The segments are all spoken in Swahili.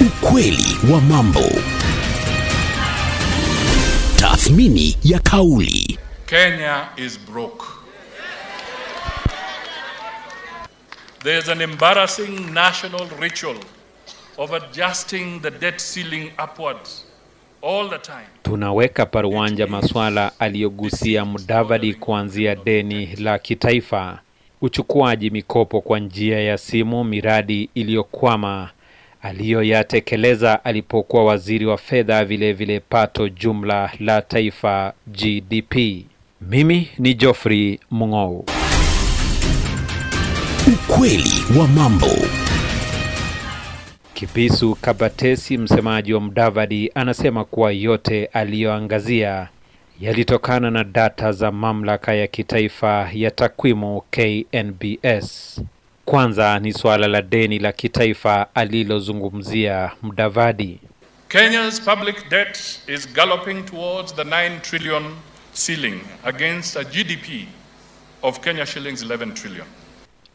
Ukweli wa mambo. Tathmini ya kauli. Kenya is broke. There's an embarrassing national ritual of adjusting the debt ceiling upwards all the time. Tunaweka paruanja masuala aliyogusia Mudavadi kuanzia deni la kitaifa, uchukuaji mikopo kwa njia ya simu, miradi iliyokwama aliyoyatekeleza alipokuwa waziri wa fedha, vilevile pato jumla la taifa GDP. Mimi ni Geoffrey Mung'ou. Ukweli wa mambo. Kipisu Kabatesi, msemaji wa Mudavadi, anasema kuwa yote aliyoangazia yalitokana na data za mamlaka ya kitaifa ya takwimu KNBS. Kwanza ni suala la deni la kitaifa alilozungumzia Mudavadi. Kenya's public debt is galloping towards the 9 trillion ceiling against a GDP of Kenya shillings 11 trillion.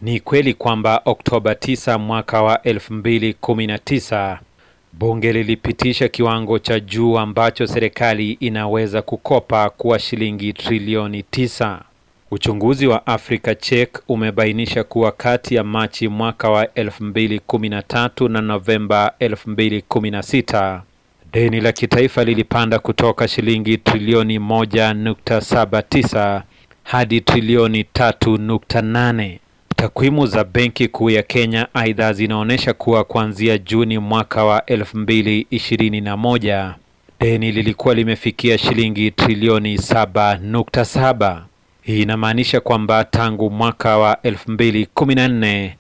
Ni kweli kwamba Oktoba 9 mwaka wa 2019 bunge lilipitisha kiwango cha juu ambacho serikali inaweza kukopa kuwa shilingi trilioni 9. Uchunguzi wa Africa Check umebainisha kuwa kati ya Machi mwaka wa 2013 na Novemba 2016 deni la kitaifa lilipanda kutoka shilingi trilioni 1.79 hadi trilioni 3.8. Takwimu za Benki Kuu ya Kenya aidha zinaonyesha kuwa kuanzia Juni mwaka wa 2021 deni lilikuwa limefikia shilingi trilioni 7.7. Hii inamaanisha kwamba tangu mwaka wa 2014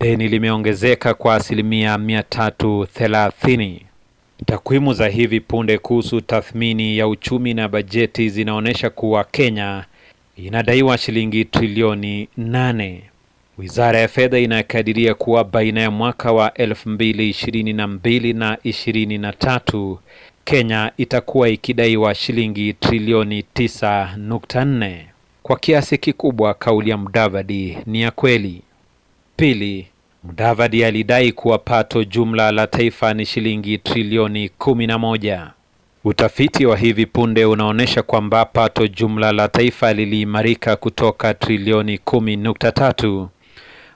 deni limeongezeka kwa asilimia 330. Takwimu za hivi punde kuhusu tathmini ya uchumi na bajeti zinaonyesha kuwa Kenya inadaiwa shilingi trilioni 8. Wizara ya Fedha inakadiria kuwa baina ya mwaka wa 2022 na 23 Kenya itakuwa ikidaiwa shilingi trilioni 9.4. Kwa kiasi kikubwa kauli ya Mudavadi ni ya kweli. Pili, Mudavadi alidai kuwa pato jumla la taifa ni shilingi trilioni 11. Utafiti wa hivi punde unaonyesha kwamba pato jumla la taifa liliimarika kutoka trilioni 10.3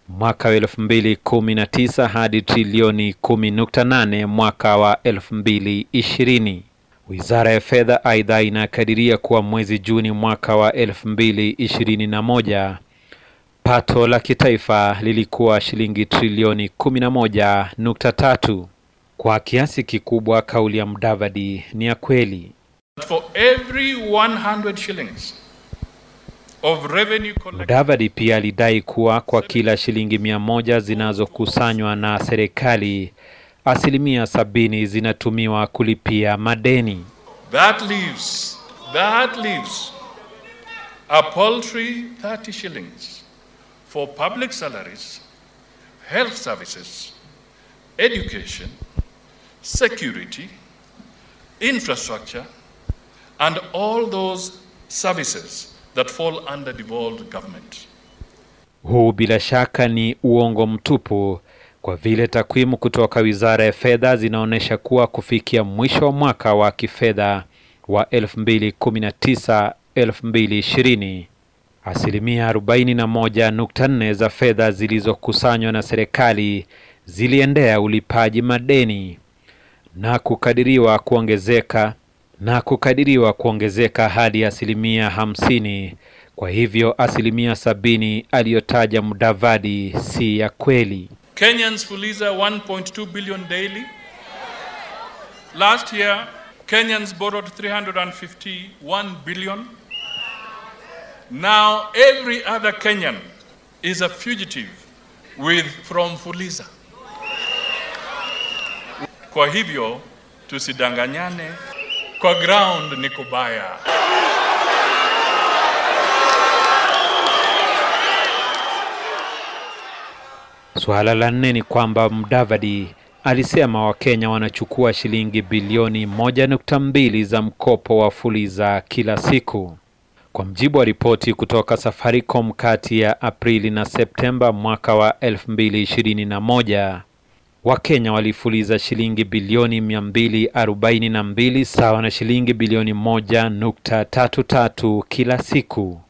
mwaka wa 2019 hadi trilioni 10.8 mwaka wa 2020. Wizara ya Fedha aidha inakadiria kuwa mwezi Juni mwaka wa 2021 pato la kitaifa lilikuwa shilingi trilioni 11.3. Kwa kiasi kikubwa kauli ya Mudavadi ni ya kweli. For every 100 shillings of revenue collected, Mudavadi pia alidai kuwa kwa kila shilingi mia moja zinazokusanywa na serikali, asilimia sabini zinatumiwa kulipia madeni. that leaves, that leaves a paltry 30 shillings for public salaries, health services, education, security, infrastructure, and all those services that fall under devolved government. Huu bila shaka ni uongo mtupu, kwa vile takwimu kutoka Wizara ya Fedha zinaonyesha kuwa kufikia mwisho wa mwaka wa kifedha wa 2019-2020 asilimia 41.4 za fedha zilizokusanywa na serikali ziliendea ulipaji madeni na kukadiriwa kuongezeka na kukadiriwa kuongezeka hadi asilimia hamsini. Kwa hivyo asilimia sabini aliyotaja Mudavadi si ya kweli. Kenyans fuliza 1.2 billion daily. Last year, Kenyans borrowed 351 billion. Now every other Kenyan is a fugitive with from Fuliza. Kwa hivyo tusidanganyane, kwa ground ni kubaya. Suala la nne ni kwamba Mudavadi alisema Wakenya wanachukua shilingi bilioni moja nukta mbili za mkopo wa Fuliza kila siku. Kwa mjibu wa ripoti kutoka Safaricom kati ya Aprili na Septemba mwaka wa 2021, Wakenya walifuliza shilingi bilioni 242 sawa na shilingi bilioni 1.33 kila siku.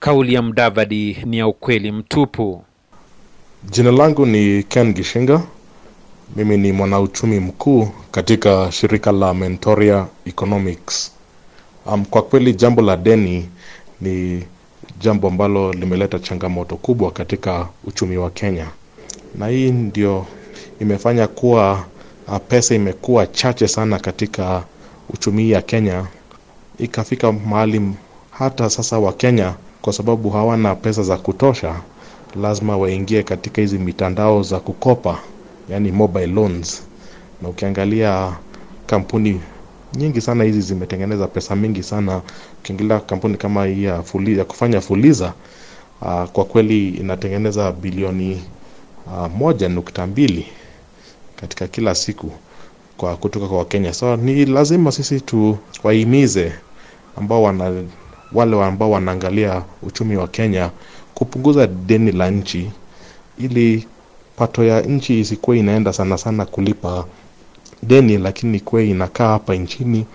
Kauli ya Mudavadi ni ya ukweli mtupu. Jina langu ni Ken Gishinga. Mimi ni mwanauchumi mkuu katika shirika la Mentoria Economics. Um, kwa kweli jambo la deni ni jambo ambalo limeleta changamoto kubwa katika uchumi wa Kenya, na hii ndio imefanya kuwa uh, pesa imekuwa chache sana katika uchumi ya Kenya, ikafika mahali hata sasa Wakenya kwa sababu hawana pesa za kutosha, lazima waingie katika hizi mitandao za kukopa, yani mobile loans. Na ukiangalia kampuni nyingi sana hizi zimetengeneza pesa mingi sana. Ukiangalia kampuni kama hii ya, fuli, ya kufanya fuliza uh, kwa kweli inatengeneza bilioni uh, moja nukta mbili katika kila siku kwa kutoka kwa Wakenya. So ni lazima sisi tuwahimize ambao wana wale ambao wanaangalia uchumi wa Kenya kupunguza deni la nchi ili pato ya nchi isikuwe inaenda sana sana kulipa deni, lakini ikuwe inakaa hapa nchini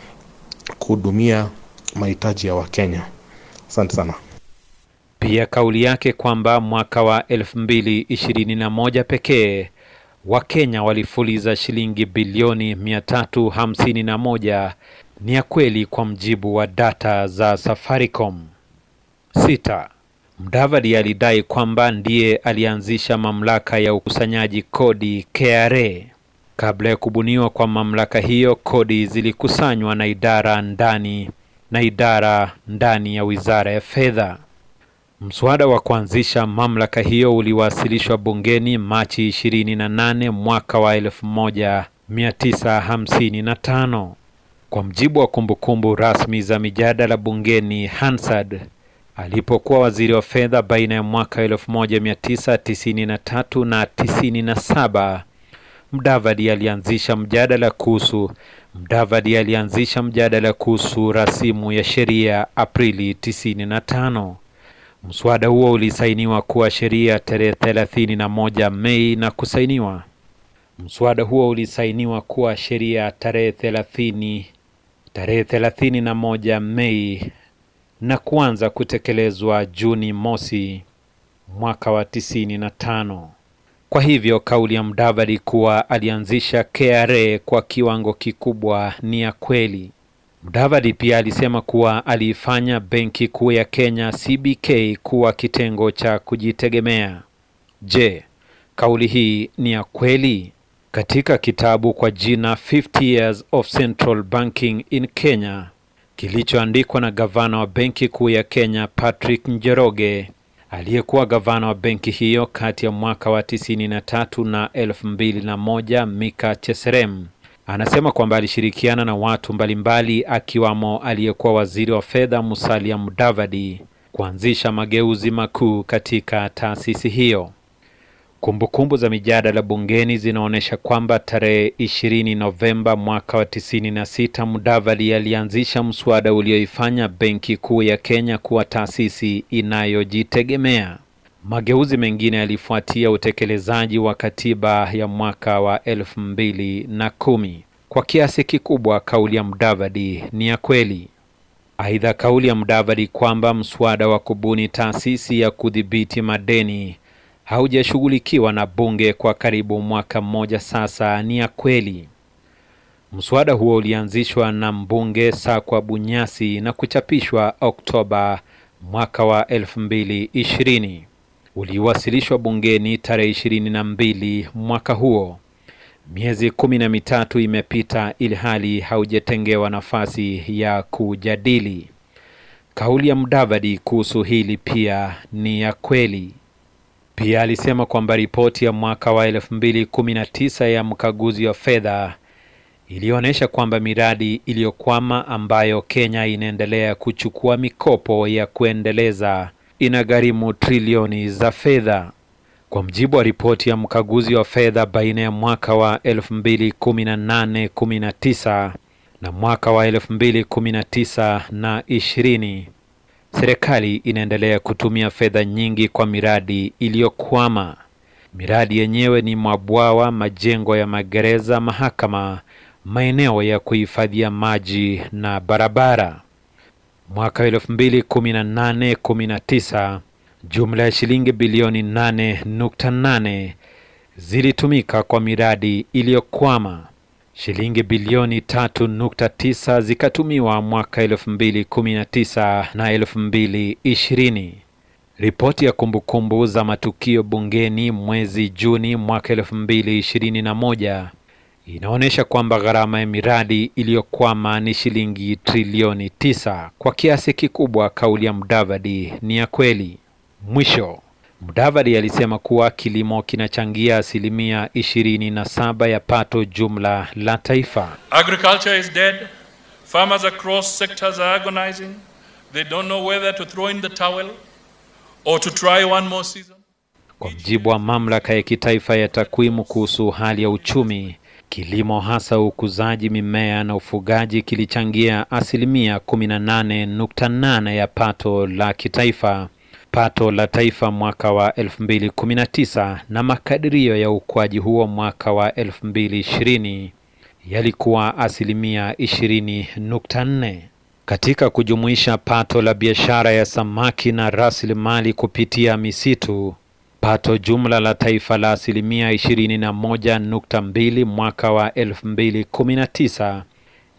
kuhudumia mahitaji ya Wakenya. Asante sana. Pia kauli yake kwamba mwaka wa 2021 pekee Wakenya walifuliza shilingi bilioni 351 ni ya kweli kwa mjibu wa data za Safaricom. Sita, Mudavadi alidai kwamba ndiye alianzisha mamlaka ya ukusanyaji kodi KRA. Kabla ya kubuniwa kwa mamlaka hiyo, kodi zilikusanywa na idara ndani na idara ndani ya Wizara ya Fedha. Mswada wa kuanzisha mamlaka hiyo uliwasilishwa bungeni Machi 28 mwaka wa 1955. Kwa mjibu wa kumbukumbu rasmi za mijadala bungeni, Hansard alipokuwa waziri wa fedha baina ya mwaka 1993 na 97, Mdavadi alianzisha mjadala kuhusu Mdavadi alianzisha mjadala kuhusu rasimu ya sheria Aprili 95. Mswada huo ulisainiwa kuwa sheria tarehe 31 Mei na kusainiwa. Mswada huo ulisainiwa kuwa sheria tarehe 30 tarehe 31 Mei na kuanza kutekelezwa Juni mosi mwaka wa 95. Kwa hivyo kauli ya Mudavadi kuwa alianzisha KRA kwa kiwango kikubwa ni ya kweli. Mudavadi pia alisema kuwa aliifanya Benki Kuu ya Kenya CBK kuwa kitengo cha kujitegemea. Je, kauli hii ni ya kweli? Katika kitabu kwa jina 50 Years of Central Banking in Kenya kilichoandikwa na gavana wa Benki Kuu ya Kenya Patrick Njoroge aliyekuwa gavana wa benki hiyo kati ya mwaka wa 93 na 2001, Mika Cheserem anasema kwamba alishirikiana na watu mbalimbali akiwamo aliyekuwa waziri wa fedha Musalia Mudavadi kuanzisha mageuzi makuu katika taasisi hiyo. Kumbukumbu za mijadala bungeni zinaonyesha kwamba tarehe 20 Novemba mwaka wa 96 Mudavadi alianzisha mswada ulioifanya Benki Kuu ya Kenya kuwa taasisi inayojitegemea. Mageuzi mengine yalifuatia utekelezaji wa katiba ya mwaka wa elfu mbili na kumi. Kwa kiasi kikubwa kauli ya Mudavadi ni ya kweli. Aidha, kauli ya Mudavadi kwamba mswada wa kubuni taasisi ya kudhibiti madeni haujashughulikiwa na bunge kwa karibu mwaka mmoja sasa ni ya kweli. Mswada huo ulianzishwa na mbunge Sakwa Bunyasi na kuchapishwa Oktoba mwaka wa elfu mbili ishirini. Uliwasilishwa bungeni tarehe ishirini na mbili mwaka huo. Miezi kumi na mitatu imepita ilhali haujatengewa nafasi ya kujadili. Kauli ya Mudavadi kuhusu hili pia ni ya kweli. Pia alisema kwamba ripoti ya mwaka wa 2019 ya mkaguzi wa fedha ilionyesha kwamba miradi iliyokwama ambayo Kenya inaendelea kuchukua mikopo ya kuendeleza inagharimu trilioni za fedha. Kwa mjibu wa ripoti ya mkaguzi wa fedha baina ya mwaka wa 2018-19 na mwaka wa 2019 na 20 serikali inaendelea kutumia fedha nyingi kwa miradi iliyokwama. Miradi yenyewe ni mabwawa, majengo ya magereza, mahakama, maeneo ya kuhifadhia maji na barabara. Mwaka 2018 19 jumla ya shilingi bilioni 8.8 zilitumika kwa miradi iliyokwama. Shilingi bilioni 3.9 zikatumiwa mwaka 2019 na 2020. Ripoti ya kumbukumbu za matukio bungeni mwezi Juni mwaka 2021 inaonyesha kwamba gharama ya miradi iliyokwama ni shilingi trilioni tisa. Kwa kiasi kikubwa kauli ya Mudavadi ni ya kweli. Mwisho, Mudavadi alisema kuwa kilimo kinachangia asilimia ishirini na saba ya pato jumla la taifa. Agriculture is dead. Farmers across sectors are agonizing. They don't know whether to throw in the towel or to try one more season. Kwa mjibu wa mamlaka ya kitaifa ya takwimu kuhusu hali ya uchumi, kilimo hasa ukuzaji mimea na ufugaji kilichangia asilimia 18.8 ya pato la kitaifa. Pato la taifa mwaka wa 2019 na makadirio ya ukuaji huo mwaka wa 2020 yalikuwa asilimia 20.4. Katika kujumuisha pato la biashara ya samaki na rasilimali kupitia misitu, pato jumla la taifa la asilimia 21.2 mwaka wa 2019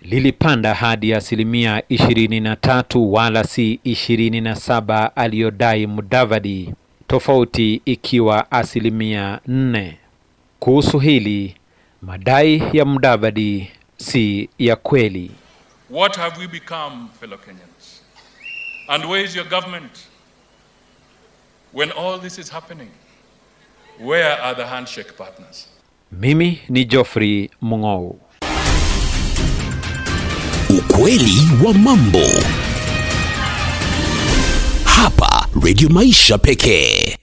lilipanda hadi asilimia 23 wala si 27 aliyodai Mudavadi, tofauti ikiwa asilimia nne. Kuhusu hili, madai ya Mudavadi si ya kweli. What have we become, fellow Kenyans? And where is your government? When all this is happening, where are the handshake partners? Mimi ni Geoffrey Mung'ou. Ukweli wa mambo. Hapa Radio Maisha pekee.